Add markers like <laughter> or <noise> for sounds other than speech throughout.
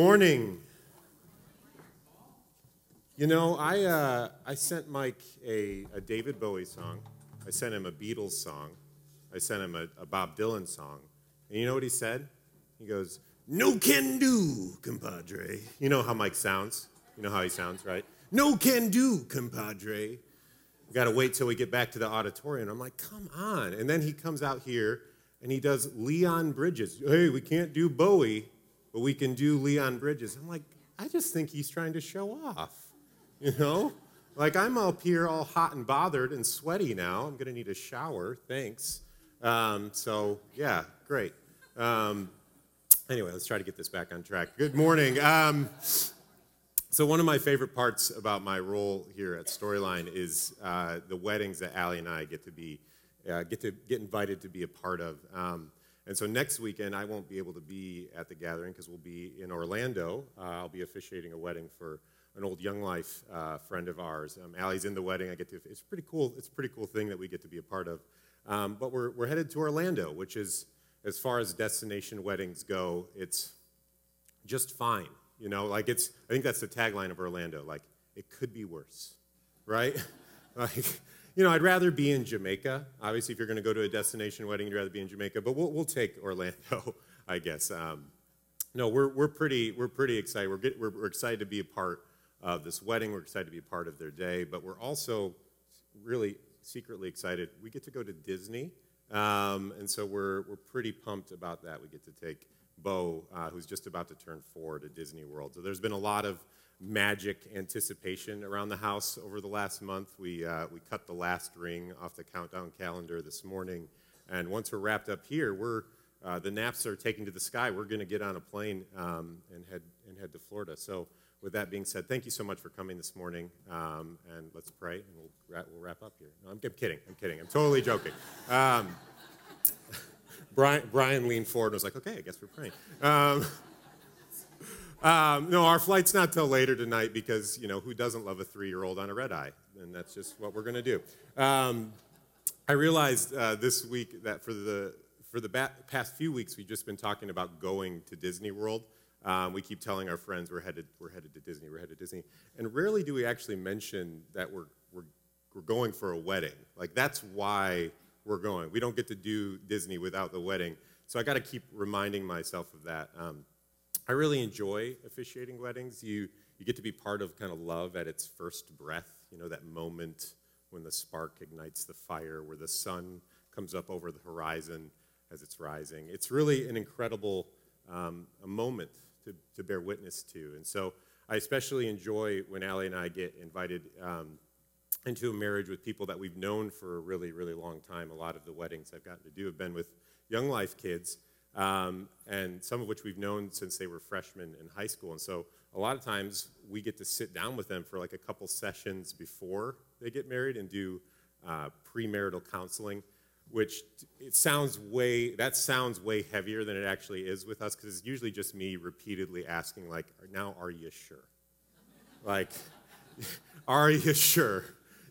Morning. You know, I, uh, I sent Mike a, a David Bowie song. I sent him a Beatles song. I sent him a, a Bob Dylan song. And you know what he said? He goes, No can do, compadre. You know how Mike sounds. You know how he sounds, right? No can do, compadre. We got to wait till we get back to the auditorium. I'm like, come on. And then he comes out here and he does Leon Bridges. Hey, we can't do Bowie, but we can do Leon Bridges. I'm like, I just think he's trying to show off, you know? Like, I'm up here all hot and bothered and sweaty now. I'm going to need a shower. Thanks. Um, so, yeah, great. Um, anyway, let's try to get this back on track. Good morning. Um, so, one of my favorite parts about my role here at Storyline is uh, the weddings that Allie and I get to be uh, get to get invited to be a part of. Um, and so next weekend, I won't be able to be at the gathering because we'll be in Orlando. Uh, I'll be officiating a wedding for an old Young Life uh, friend of ours. Um, Allie's in the wedding. I get to. It's pretty cool. It's a pretty cool thing that we get to be a part of. Um, but we're we're headed to Orlando, which is as far as destination weddings go, it's just fine. You know, like it's. I think that's the tagline of Orlando. Like it could be worse, right? <laughs> like you know, I'd rather be in Jamaica. Obviously, if you're going to go to a destination wedding, you'd rather be in Jamaica. But we'll, we'll take Orlando, <laughs> I guess. Um, no, we're, we're, pretty, we're pretty excited. We're, get, we're, we're, excited to be a part of this wedding. We're excited to be a part of their day. But we're also really secretly excited. We get to go to Disney. Um, and so we're, we're pretty pumped about that. We get to take Bo, uh, who's just about to turn four, to Disney World. So there's been a lot of magic anticipation around the house over the last month. We, uh, we cut the last ring off the countdown calendar this morning. And once we're wrapped up here, we're, uh, the Knapps are taking to the sky. We're going to get on a plane um, and, head, and head to Florida. So, with that being said, thank you so much for coming this morning. Um, and let's pray, and we'll, wrap, we'll wrap up here. No, I'm, I'm kidding. I'm kidding. I'm totally joking. Um, <laughs> Brian, Brian leaned forward and was like, okay, I guess we're praying. <laughs> Um, no, our flight's not till later tonight because, you know, who doesn't love a three year old on a red eye? And that's just what we're going to do. Um, I realized uh, this week that for the, for the past few weeks, we've just been talking about going to Disney World. Um, we keep telling our friends we're headed, we're headed to Disney, we're headed to Disney. And rarely do we actually mention that we're, we're, we're going for a wedding. Like, that's why we're going. We don't get to do Disney without the wedding. So I got to keep reminding myself of that. Um, I really enjoy officiating weddings. You, you get to be part of kind of love at its first breath, you know, that moment when the spark ignites the fire, where the sun comes up over the horizon as it's rising. It's really an incredible um, a moment to, to bear witness to. And so I especially enjoy when Allie and I get invited um, into a marriage with people that we've known for a really, really long time. A lot of the weddings I've gotten to do have been with young life kids um, and some of which we've known since they were freshmen in high school. And so a lot of times we get to sit down with them for like a couple sessions before they get married and do uh, premarital counseling, which it sounds way that sounds way heavier than it actually is with us because it's usually just me repeatedly asking like, now are you sure? like, <laughs> are you sure?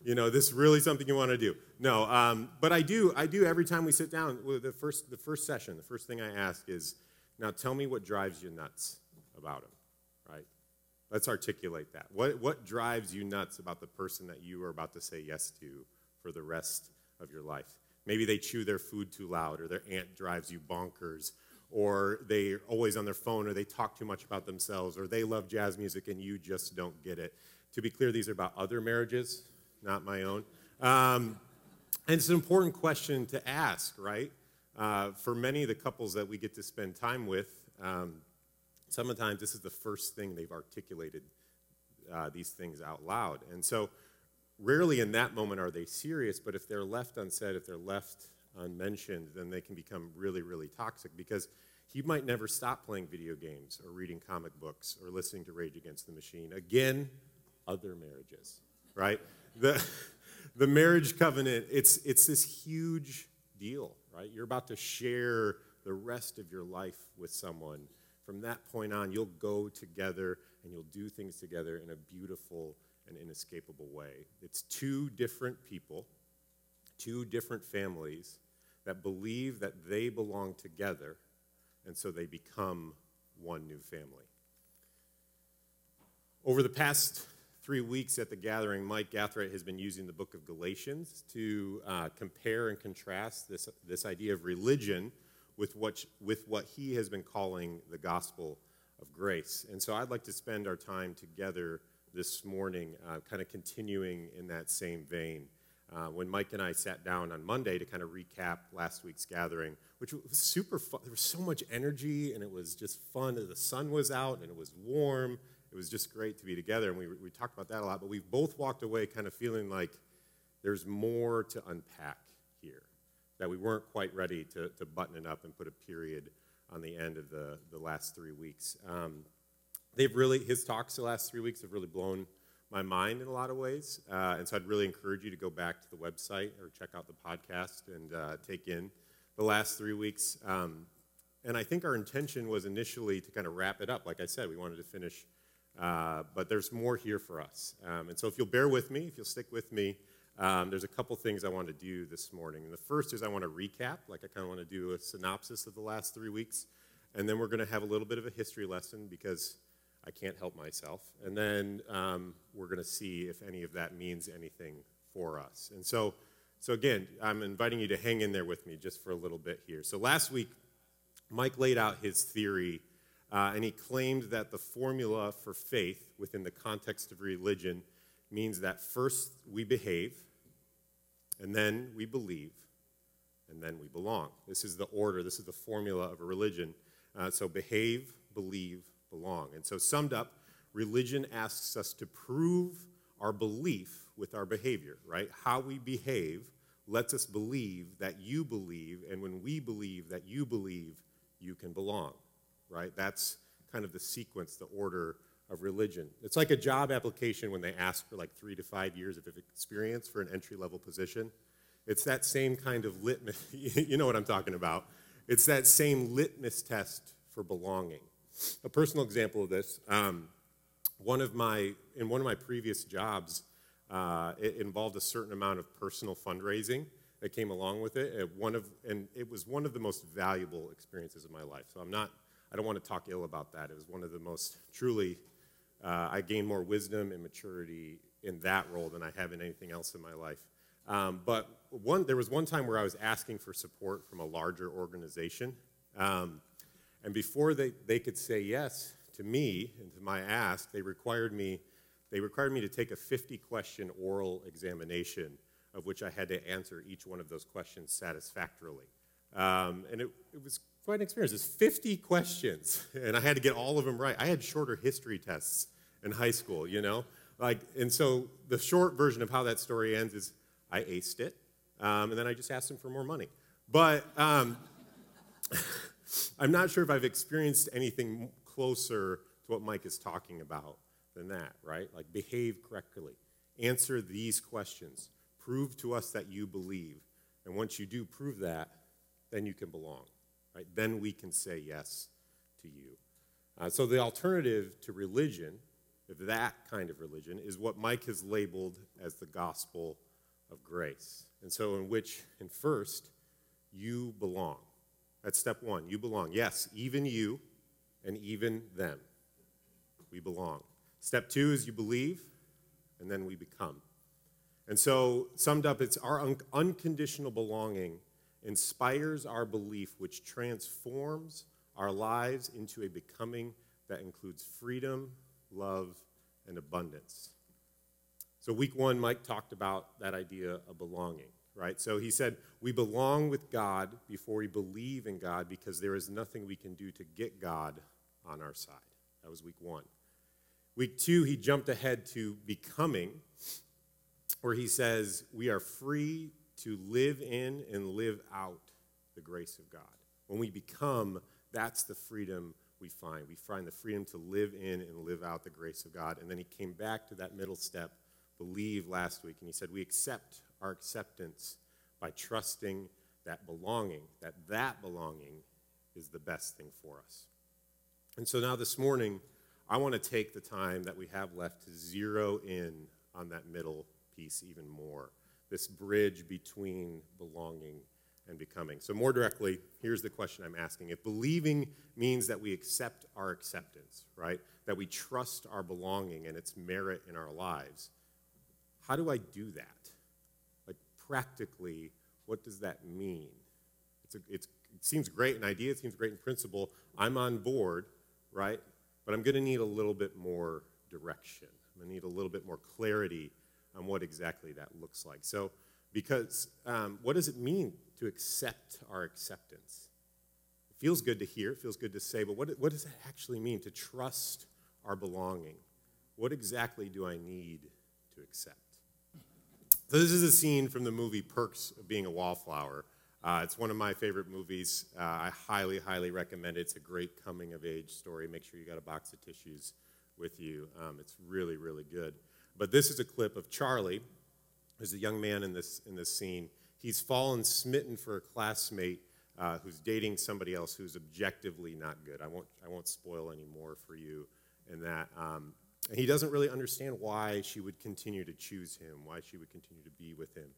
You know, this is really something you want to do. No, um, but I do. I do every time we sit down. The first, the first session, the first thing I ask is, now tell me what drives you nuts about him, right? Let's articulate that. What what drives you nuts about the person that you are about to say yes to for the rest of your life? Maybe they chew their food too loud, or their aunt drives you bonkers, or they're always on their phone, or they talk too much about themselves, or they love jazz music and you just don't get it. To be clear, these are about other marriages, not my own. Um, and it's an important question to ask, right? Uh, for many of the couples that we get to spend time with, um, sometimes this is the first thing they've articulated uh, these things out loud. And so, rarely in that moment are they serious, but if they're left unsaid, if they're left unmentioned, then they can become really, really toxic because he might never stop playing video games or reading comic books or listening to Rage Against the Machine. Again, other marriages, right? The, <laughs> the marriage covenant, it's, it's this huge deal, right? You're about to share the rest of your life with someone. From that point on, you'll go together and you'll do things together in a beautiful and inescapable way. It's two different people, two different families that believe that they belong together, and so they become one new family. Over the past three weeks at the gathering, Mike Gathright has been using the book of Galatians to uh, compare and contrast this, this idea of religion with what, with what he has been calling the gospel of grace. And so I'd like to spend our time together this morning, uh, kind of continuing in that same vein. Uh, when Mike and I sat down on Monday to kind of recap last week's gathering, which was super fun. There was so much energy, and it was just fun. The sun was out, and it was warm, it was just great to be together, and we, we talked about that a lot. But we've both walked away kind of feeling like there's more to unpack here, that we weren't quite ready to, to button it up and put a period on the end of the, the last three weeks. Um, they've really, his talks the last three weeks have really blown my mind in a lot of ways. Uh, and so I'd really encourage you to go back to the website or check out the podcast and uh, take in the last three weeks. Um, and I think our intention was initially to kind of wrap it up. Like I said, we wanted to finish uh, but there's more here for us. Um, and so if you'll bear with me, if you'll stick with me, um, there's a couple things I want to do this morning. And the first is I want to recap, like I kind of want to do a synopsis of the last three weeks. And then we're going to have a little bit of a history lesson because I can't help myself. And then um, we're going to see if any of that means anything for us. And so, so again, I'm inviting you to hang in there with me just for a little bit here. So last week, Mike laid out his theory uh, and he claimed that the formula for faith within the context of religion means that first we behave, and then we believe, and then we belong. This is the order, this is the formula of a religion. Uh, so behave, believe, belong. And so, summed up, religion asks us to prove our belief with our behavior, right? How we behave lets us believe that you believe, and when we believe that you believe, you can belong right? That's kind of the sequence, the order of religion. It's like a job application when they ask for like three to five years of experience for an entry level position. It's that same kind of litmus, <laughs> you know what I'm talking about. It's that same litmus test for belonging. A personal example of this, um, one of my, in one of my previous jobs, uh, it involved a certain amount of personal fundraising that came along with it. it. One of, and it was one of the most valuable experiences of my life. So I'm not I don't want to talk ill about that. It was one of the most truly, uh, I gained more wisdom and maturity in that role than I have in anything else in my life. Um, but one, there was one time where I was asking for support from a larger organization. Um, and before they, they could say yes to me and to my ask, they required me, they required me to take a 50 question oral examination of which I had to answer each one of those questions satisfactorily. Um, and it, it was quite an experience. It's 50 questions, <laughs> and I had to get all of them right. I had shorter history tests in high school, you know? Like, and so the short version of how that story ends is I aced it, um, and then I just asked him for more money. But um, <laughs> I'm not sure if I've experienced anything closer to what Mike is talking about than that, right? Like, behave correctly, answer these questions, prove to us that you believe. And once you do prove that, then you can belong. Right? Then we can say yes to you. Uh, so the alternative to religion, if that kind of religion, is what Mike has labeled as the gospel of grace. And so, in which, in first, you belong. That's step one. You belong. Yes, even you and even them. We belong. Step two is you believe, and then we become. And so, summed up, it's our un- unconditional belonging inspires our belief, which transforms our lives into a becoming that includes freedom, love, and abundance. So, week one, Mike talked about that idea of belonging, right? So, he said, We belong with God before we believe in God because there is nothing we can do to get God on our side. That was week one. Week two, he jumped ahead to becoming, where he says, We are free to live in and live out the grace of God. When we become, that's the freedom we find. We find the freedom to live in and live out the grace of God. And then he came back to that middle step, believe last week, and he said, We accept our acceptance by trusting that belonging, that that belonging is the best thing for us. And so now this morning, I want to take the time that we have left to zero in on that middle piece even more this bridge between belonging and becoming. So, more directly, here's the question I'm asking. If believing means that we accept our acceptance, right? That we trust our belonging and its merit in our lives, how do I do that? Like, practically, what does that mean? It's a, it's, it seems great in idea, it seems great in principle. I'm on board, right? But I'm going to need a little bit more direction. I'm going to need a little bit more clarity on what exactly that looks like. So, because um, what does it mean to accept our acceptance? It feels good to hear, it feels good to say, but what, what does it actually mean to trust our belonging? What exactly do I need to accept? So, this is a scene from the movie Perks of Being a Wallflower. Uh, it's one of my favorite movies. Uh, I highly, highly recommend it. It's a great coming of age story. Make sure you got a box of tissues with you. Um, it's really, really good. But this is a clip of Charlie, who's a young man in this, in this scene. He's fallen smitten for a classmate uh, who's dating somebody else who's objectively not good. I won't, I won't spoil any more for you in that. Um, and he doesn't really understand why she would continue to choose him, why she would continue to be with him.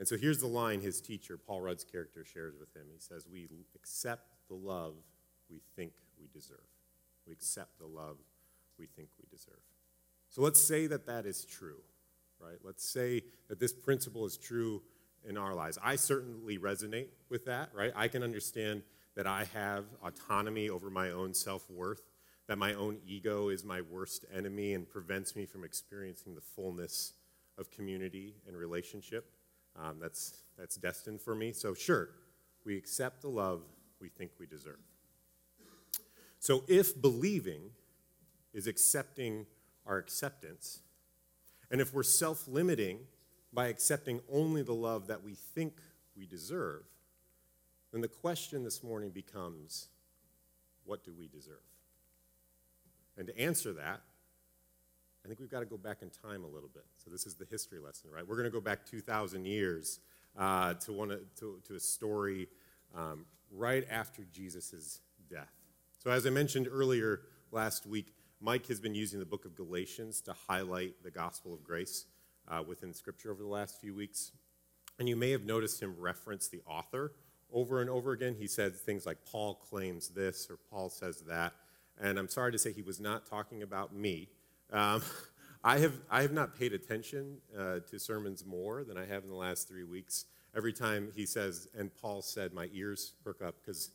And so here's the line his teacher, Paul Rudd's character, shares with him. He says, We accept the love we think we deserve. We accept the love we think we deserve. So let's say that that is true, right? Let's say that this principle is true in our lives. I certainly resonate with that, right? I can understand that I have autonomy over my own self worth, that my own ego is my worst enemy and prevents me from experiencing the fullness of community and relationship. Um, that's, that's destined for me. So, sure, we accept the love we think we deserve. So, if believing is accepting our acceptance, and if we're self limiting by accepting only the love that we think we deserve, then the question this morning becomes what do we deserve? And to answer that, I think we've got to go back in time a little bit. So this is the history lesson, right? We're going to go back 2,000 years uh, to, one, to, to a story um, right after Jesus' death. So as I mentioned earlier last week, Mike has been using the book of Galatians to highlight the gospel of grace uh, within Scripture over the last few weeks. And you may have noticed him reference the author over and over again. He said things like, Paul claims this or Paul says that. And I'm sorry to say he was not talking about me. Um, <laughs> I, have, I have not paid attention uh, to sermons more than I have in the last three weeks. Every time he says, and Paul said, my ears perk up because,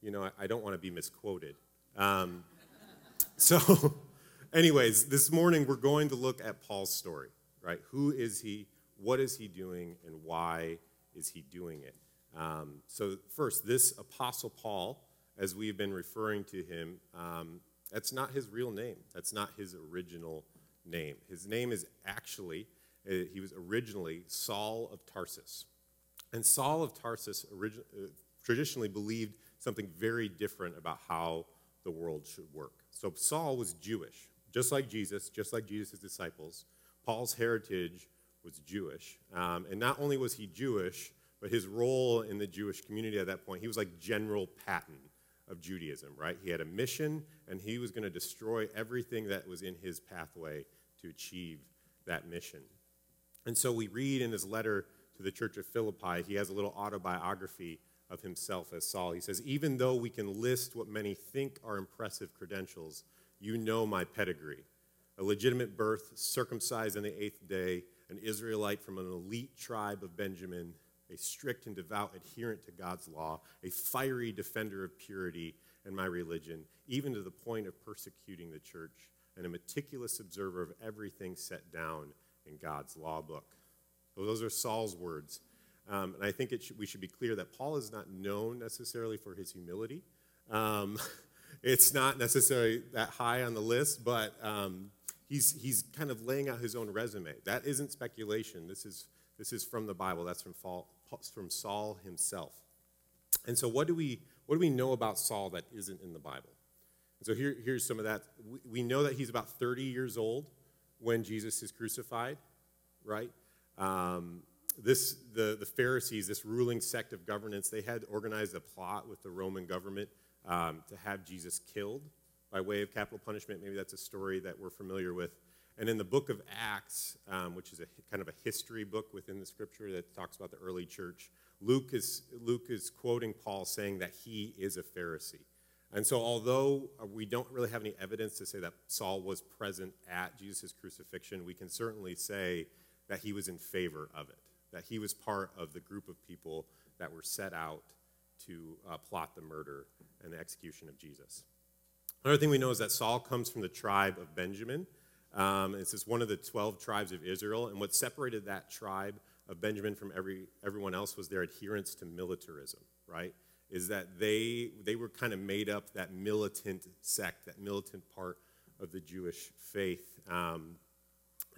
you know, I, I, don't want to be misquoted. Um, so, <laughs> anyways, this morning we're going to look at Paul's story, right? Who is he? What is he doing? And why is he doing it? Um, so, first, this Apostle Paul, as we've been referring to him, um, that's not his real name. That's not his original name. His name is actually, uh, he was originally Saul of Tarsus. And Saul of Tarsus origi- uh, traditionally believed something very different about how the world should work. So Saul was Jewish, just like Jesus, just like Jesus' disciples. Paul's heritage was Jewish. Um, and not only was he Jewish, but his role in the Jewish community at that point, he was like General Patton of Judaism, right? He had a mission, and he was going to destroy everything that was in his pathway to achieve that mission. And so we read in his letter to the church of Philippi, he has a little autobiography of himself as Saul. He says, Even though we can list what many think are impressive credentials, you know my pedigree. A legitimate birth, circumcised on the eighth day, an Israelite from an elite tribe of Benjamin a strict and devout adherent to God's law, a fiery defender of purity and my religion, even to the point of persecuting the church, and a meticulous observer of everything set down in God's law book. Those are Saul's words. Um, and I think should, we should be clear that Paul is not known necessarily for his humility. Um, <laughs> it's not necessarily that high on the list, but um, he's, he's kind of laying out his own resume. That isn't speculation. This is, this is from the Bible. That's from Paul, from Saul himself. And so, what do we what do we know about Saul that isn't in the Bible? And so here, here's some of that. We, we know that he's about 30 years old when Jesus is crucified, right? Um, this the, the Pharisees, this ruling sect of governance, they had organized a plot with the Roman government um, to have Jesus killed by way of capital punishment. Maybe that's a story that we're familiar with. And in the book of Acts, um, which is a kind of a history book within the scripture that talks about the early church, Luke is, Luke is quoting Paul saying that he is a Pharisee. And so, although uh, we don't really have any evidence to say that Saul was present at Jesus' crucifixion, we can certainly say that he was in favor of it, that he was part of the group of people that were set out to uh, plot the murder and the execution of Jesus. Another thing we know is that Saul comes from the tribe of Benjamin. Um, it's just one of the 12 tribes of Israel. And what separated that tribe of Benjamin from every, everyone else was their adherence to militarism, right? Is that they, they were kind of made up that militant sect, that militant part of the Jewish faith. Um,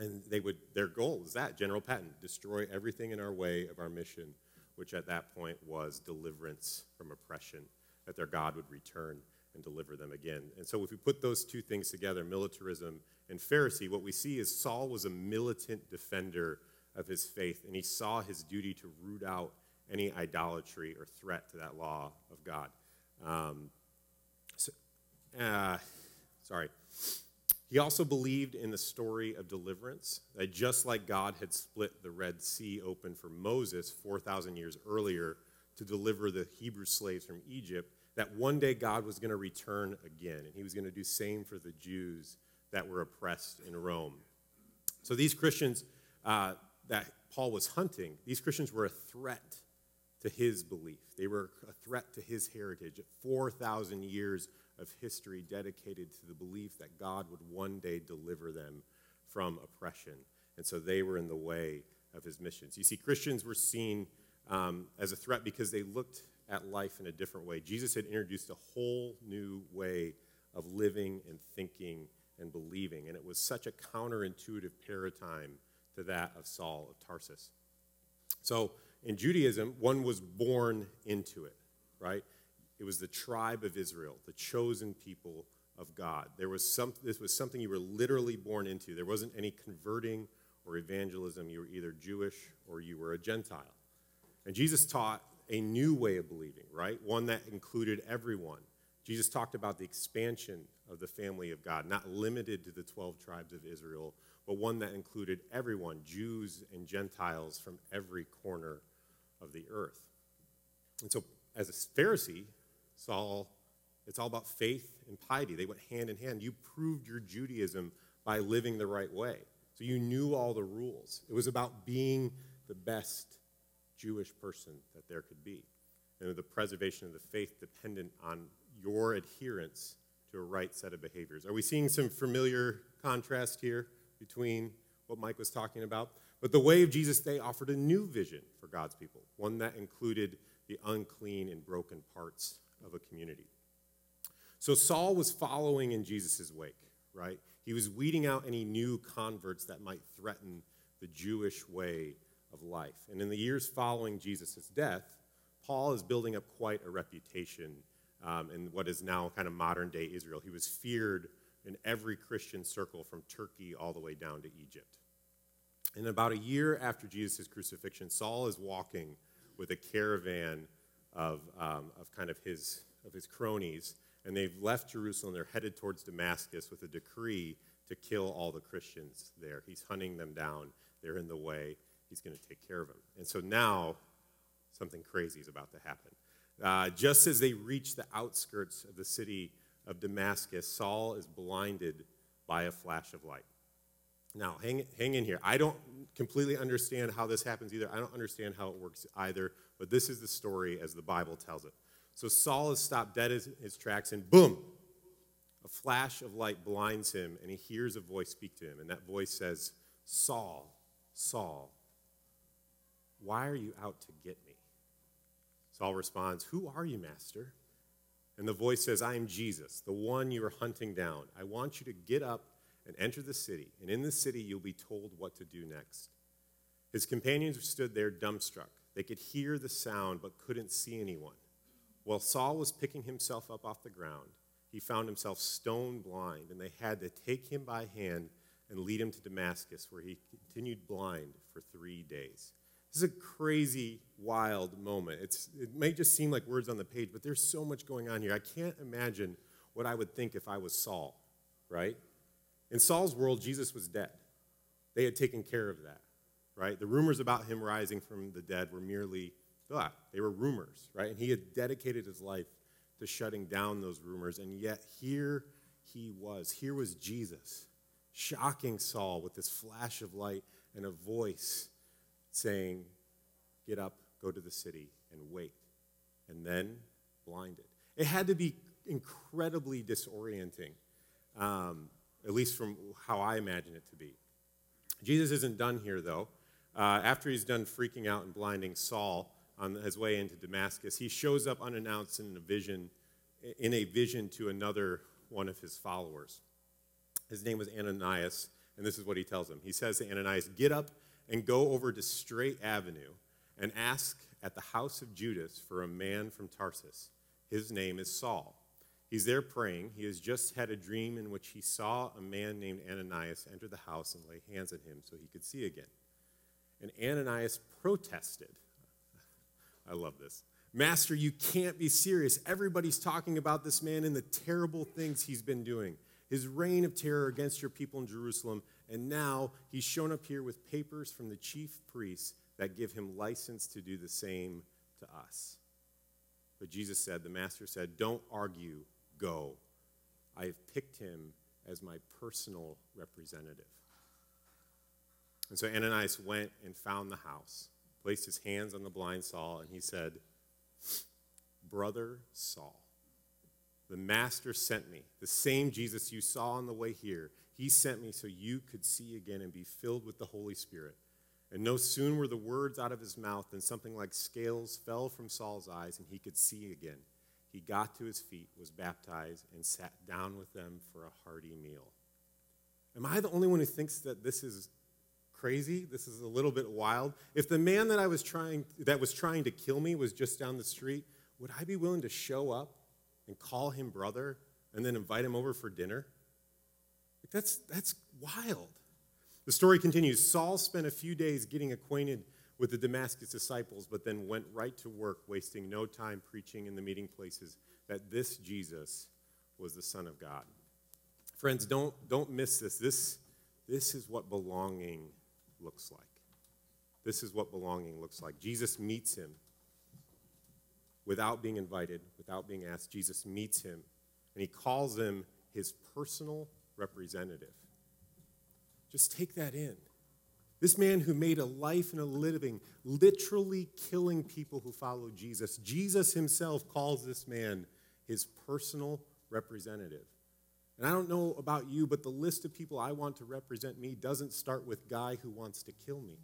and they would, their goal was that General Patton, destroy everything in our way of our mission, which at that point was deliverance from oppression, that their God would return and deliver them again. And so, if we put those two things together, militarism and Pharisee, what we see is Saul was a militant defender of his faith, and he saw his duty to root out any idolatry or threat to that law of God. Um, so, uh, sorry. He also believed in the story of deliverance, that just like God had split the Red Sea open for Moses 4,000 years earlier to deliver the Hebrew slaves from Egypt, that one day God was going to return again, and he was going to do same for the Jews that were oppressed in Rome. So these Christians uh, that Paul was hunting, these Christians were a threat to his belief. They were a threat to his heritage. 4,000 years of history dedicated to the belief that God would one day deliver them from oppression. And so they were in the way of his missions. You see, Christians were seen um, as a threat because they looked at life in a different way. Jesus had introduced a whole new way of living and thinking and believing, and it was such a counterintuitive paradigm to that of Saul of Tarsus. So, in Judaism, one was born into it, right? It was the tribe of Israel, the chosen people of God. There was some, this was something you were literally born into. There wasn't any converting or evangelism. You were either Jewish or you were a Gentile. And Jesus taught a new way of believing, right? One that included everyone. Jesus talked about the expansion of the family of God, not limited to the 12 tribes of Israel, but one that included everyone, Jews and Gentiles from every corner of the earth. And so, as a Pharisee, Saul, it's all about faith and piety. They went hand in hand. You proved your Judaism by living the right way. So you knew all the rules. It was about being the best Jewish person that there could be. And the preservation of the faith dependent on your adherence to a right set of behaviors. Are we seeing some familiar contrast here between what Mike was talking about? But the way of Jesus, they offered a new vision for God's people, one that included the unclean and broken parts of a community. So Saul was following in Jesus' wake, right? He was weeding out any new converts that might threaten the Jewish way of life. And in the years following Jesus' death, Paul is building up quite a reputation um, in what is now kind of modern day Israel. He was feared in every Christian circle from Turkey all the way down to Egypt. And about a year after Jesus' crucifixion, Saul is walking with a caravan of, um, of kind of his, of his cronies, and they've left Jerusalem. They're headed towards Damascus with a decree to kill all the Christians there. He's hunting them down. They're in the way he's going to take care of them. And so now something crazy is about to happen. Uh, just as they reach the outskirts of the city of Damascus, Saul is blinded by a flash of light. Now, hang, hang in here. I don't completely understand how this happens either. I don't understand how it works either, but this is the story as the Bible tells it. So Saul is stopped dead in his tracks, and boom, a flash of light blinds him, and he hears a voice speak to him. And that voice says, Saul, Saul, why are you out to get me? Saul responds, Who are you, Master? And the voice says, I am Jesus, the one you are hunting down. I want you to get up and enter the city, and in the city you'll be told what to do next. His companions stood there dumbstruck. They could hear the sound but couldn't see anyone. While Saul was picking himself up off the ground, he found himself stone blind, and they had to take him by hand and lead him to Damascus, where he continued blind for three days. This is a crazy, wild moment. It's, it may just seem like words on the page, but there's so much going on here. I can't imagine what I would think if I was Saul, right? In Saul's world, Jesus was dead. They had taken care of that, right? The rumors about him rising from the dead were merely but they were rumors, right? And he had dedicated his life to shutting down those rumors. And yet here he was. Here was Jesus, shocking Saul with this flash of light and a voice saying, Get up, go to the city, and wait. And then blinded. It had to be incredibly disorienting, um, at least from how I imagine it to be. Jesus isn't done here, though. Uh, after he's done freaking out and blinding Saul on his way into Damascus, he shows up unannounced in a vision, in a vision to another one of his followers. His name was Ananias, and this is what he tells him. He says to Ananias, Get up and go over to Straight Avenue and ask at the house of Judas for a man from Tarsus. His name is Saul. He's there praying. He has just had a dream in which he saw a man named Ananias enter the house and lay hands on him so he could see again. And Ananias protested. I love this. Master, you can't be serious. Everybody's talking about this man and the terrible things he's been doing, his reign of terror against your people in Jerusalem. And now he's shown up here with papers from the chief priests that give him license to do the same to us. But Jesus said, the master said, Don't argue, go. I have picked him as my personal representative. And so Ananias went and found the house, placed his hands on the blind Saul, and he said, Brother Saul, the Master sent me, the same Jesus you saw on the way here. He sent me so you could see again and be filled with the Holy Spirit. And no sooner were the words out of his mouth than something like scales fell from Saul's eyes and he could see again. He got to his feet, was baptized, and sat down with them for a hearty meal. Am I the only one who thinks that this is crazy? This is a little bit wild. If the man that I was trying that was trying to kill me was just down the street, would I be willing to show up and call him brother and then invite him over for dinner? That's that's wild. The story continues. Saul spent a few days getting acquainted with the Damascus disciples, but then went right to work, wasting no time preaching in the meeting places that this Jesus was the Son of God. Friends, don't, don't miss this. this. This is what belonging looks like. This is what belonging looks like. Jesus meets him without being invited, without being asked. Jesus meets him, and he calls him his personal representative. Just take that in. This man who made a life and a living, literally killing people who follow Jesus, Jesus himself calls this man his personal representative. And I don't know about you, but the list of people I want to represent me doesn't start with guy who wants to kill me.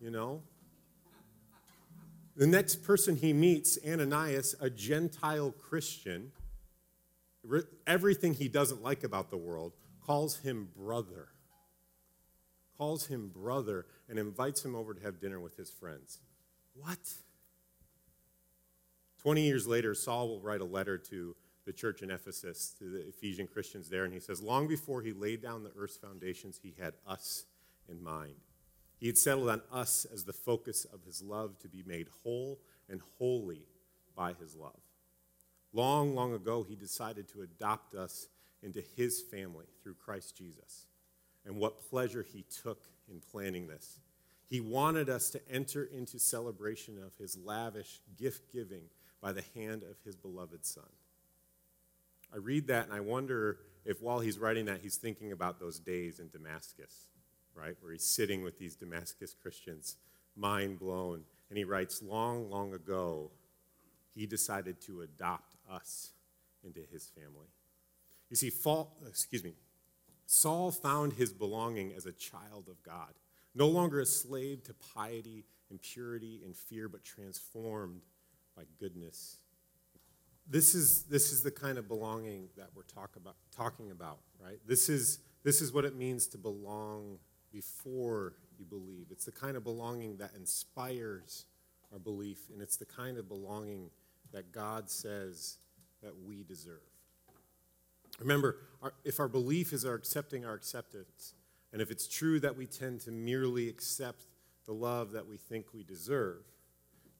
You know? The next person he meets, Ananias, a Gentile Christian, everything he doesn't like about the world, calls him brother. Calls him brother and invites him over to have dinner with his friends. What? 20 years later, Saul will write a letter to the church in Ephesus, to the Ephesian Christians there, and he says, Long before he laid down the earth's foundations, he had us in mind. He had settled on us as the focus of his love to be made whole and holy by his love. Long, long ago, he decided to adopt us into his family through Christ Jesus. And what pleasure he took in planning this. He wanted us to enter into celebration of his lavish gift giving by the hand of his beloved Son. I read that and I wonder if while he's writing that, he's thinking about those days in Damascus, right? Where he's sitting with these Damascus Christians, mind blown. And he writes, Long, long ago, he decided to adopt us into his family. You see, fall, excuse me, Saul found his belonging as a child of God, no longer a slave to piety and purity and fear, but transformed by goodness this is, this is the kind of belonging that we're talk about, talking about, right? This is, this is what it means to belong before you believe. It's the kind of belonging that inspires our belief, and it's the kind of belonging that God says that we deserve. Remember, our, if our belief is our accepting our acceptance, and if it's true that we tend to merely accept the love that we think we deserve,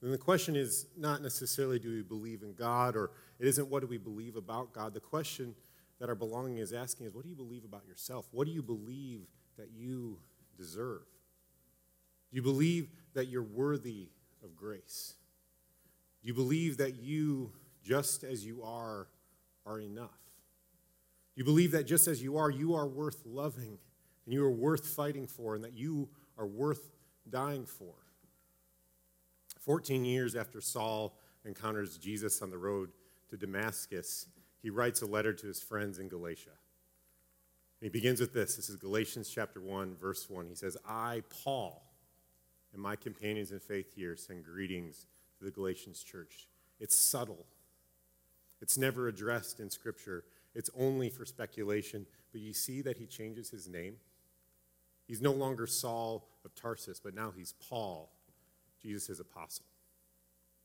then the question is not necessarily do we believe in God or it isn't what do we believe about God. The question that our belonging is asking is what do you believe about yourself? What do you believe that you deserve? Do you believe that you're worthy of grace? Do you believe that you, just as you are, are enough? You believe that just as you are, you are worth loving and you are worth fighting for and that you are worth dying for? 14 years after Saul encounters Jesus on the road to Damascus, he writes a letter to his friends in Galatia. And he begins with this. This is Galatians chapter 1, verse 1. He says, I, Paul, and my companions in faith here send greetings to the Galatians church. It's subtle, it's never addressed in Scripture, it's only for speculation. But you see that he changes his name. He's no longer Saul of Tarsus, but now he's Paul, Jesus' apostle.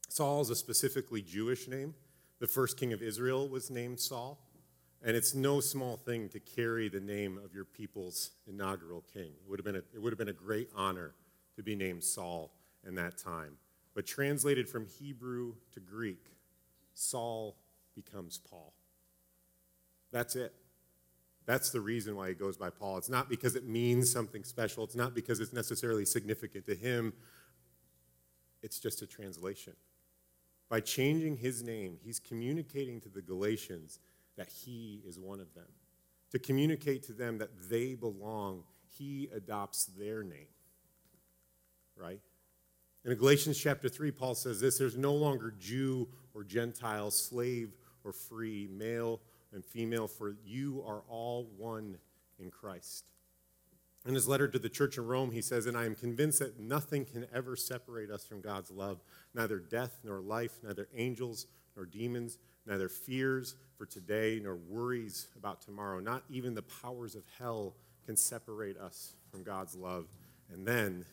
Saul is a specifically Jewish name. The first king of Israel was named Saul. And it's no small thing to carry the name of your people's inaugural king. It would have been a, it would have been a great honor to be named Saul in that time. But translated from Hebrew to Greek, Saul becomes Paul. That's it. That's the reason why he goes by Paul. It's not because it means something special, it's not because it's necessarily significant to him. It's just a translation. By changing his name, he's communicating to the Galatians that he is one of them. To communicate to them that they belong, he adopts their name. Right? In Galatians chapter 3, Paul says this there's no longer Jew or Gentile, slave or free, male and female, for you are all one in Christ. In his letter to the church in Rome, he says, And I am convinced that nothing can ever separate us from God's love, neither death nor life, neither angels nor demons, neither fears for today nor worries about tomorrow. Not even the powers of hell can separate us from God's love. And then,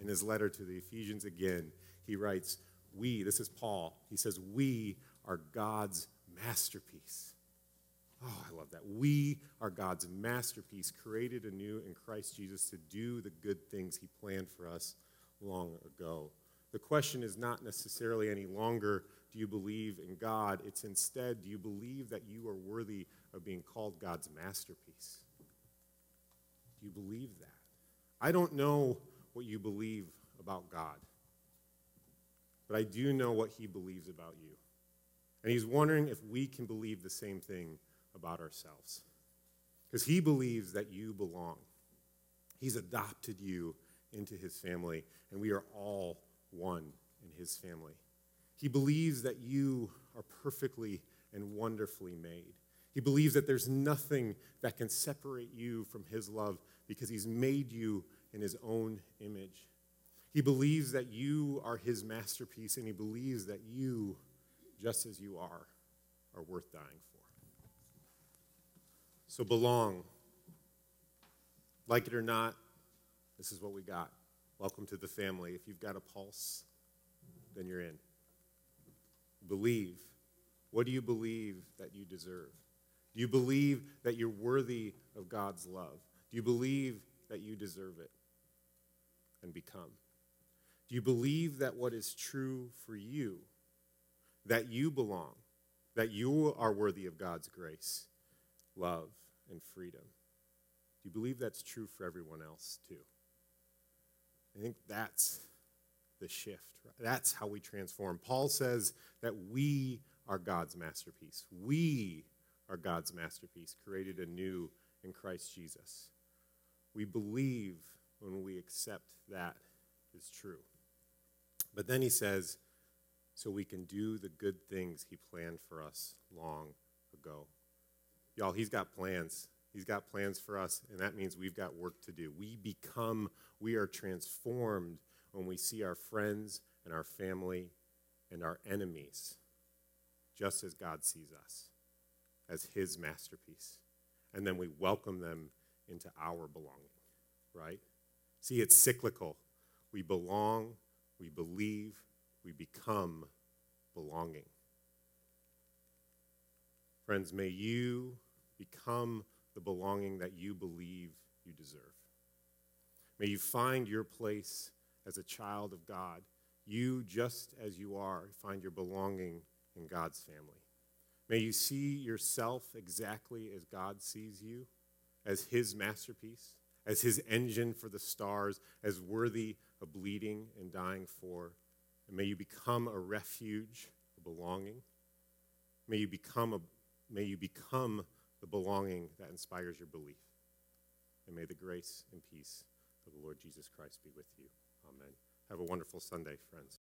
in his letter to the Ephesians again, he writes, We, this is Paul, he says, We are God's masterpiece. Oh, I love that. We are God's masterpiece, created anew in Christ Jesus to do the good things He planned for us long ago. The question is not necessarily any longer, do you believe in God? It's instead, do you believe that you are worthy of being called God's masterpiece? Do you believe that? I don't know what you believe about God, but I do know what He believes about you. And He's wondering if we can believe the same thing about ourselves. Because he believes that you belong. He's adopted you into his family, and we are all one in his family. He believes that you are perfectly and wonderfully made. He believes that there's nothing that can separate you from his love because he's made you in his own image. He believes that you are his masterpiece, and he believes that you, just as you are, are worth dying for. So belong. Like it or not, this is what we got. Welcome to the family. If you've got a pulse, then you're in. Believe. What do you believe that you deserve? Do you believe that you're worthy of God's love? Do you believe that you deserve it and become? Do you believe that what is true for you, that you belong, that you are worthy of God's grace, love, and freedom. Do you believe that's true for everyone else too? I think that's the shift. Right? That's how we transform. Paul says that we are God's masterpiece. We are God's masterpiece, created anew in Christ Jesus. We believe when we accept that is true. But then he says, so we can do the good things he planned for us long ago. Y'all, he's got plans. He's got plans for us, and that means we've got work to do. We become, we are transformed when we see our friends and our family and our enemies just as God sees us, as his masterpiece. And then we welcome them into our belonging, right? See, it's cyclical. We belong, we believe, we become belonging. Friends, may you become the belonging that you believe you deserve. May you find your place as a child of God. You, just as you are, find your belonging in God's family. May you see yourself exactly as God sees you, as His masterpiece, as His engine for the stars, as worthy of bleeding and dying for. And may you become a refuge, a belonging. May you become, a, may you become the belonging that inspires your belief. And may the grace and peace of the Lord Jesus Christ be with you. Amen. Have a wonderful Sunday, friends.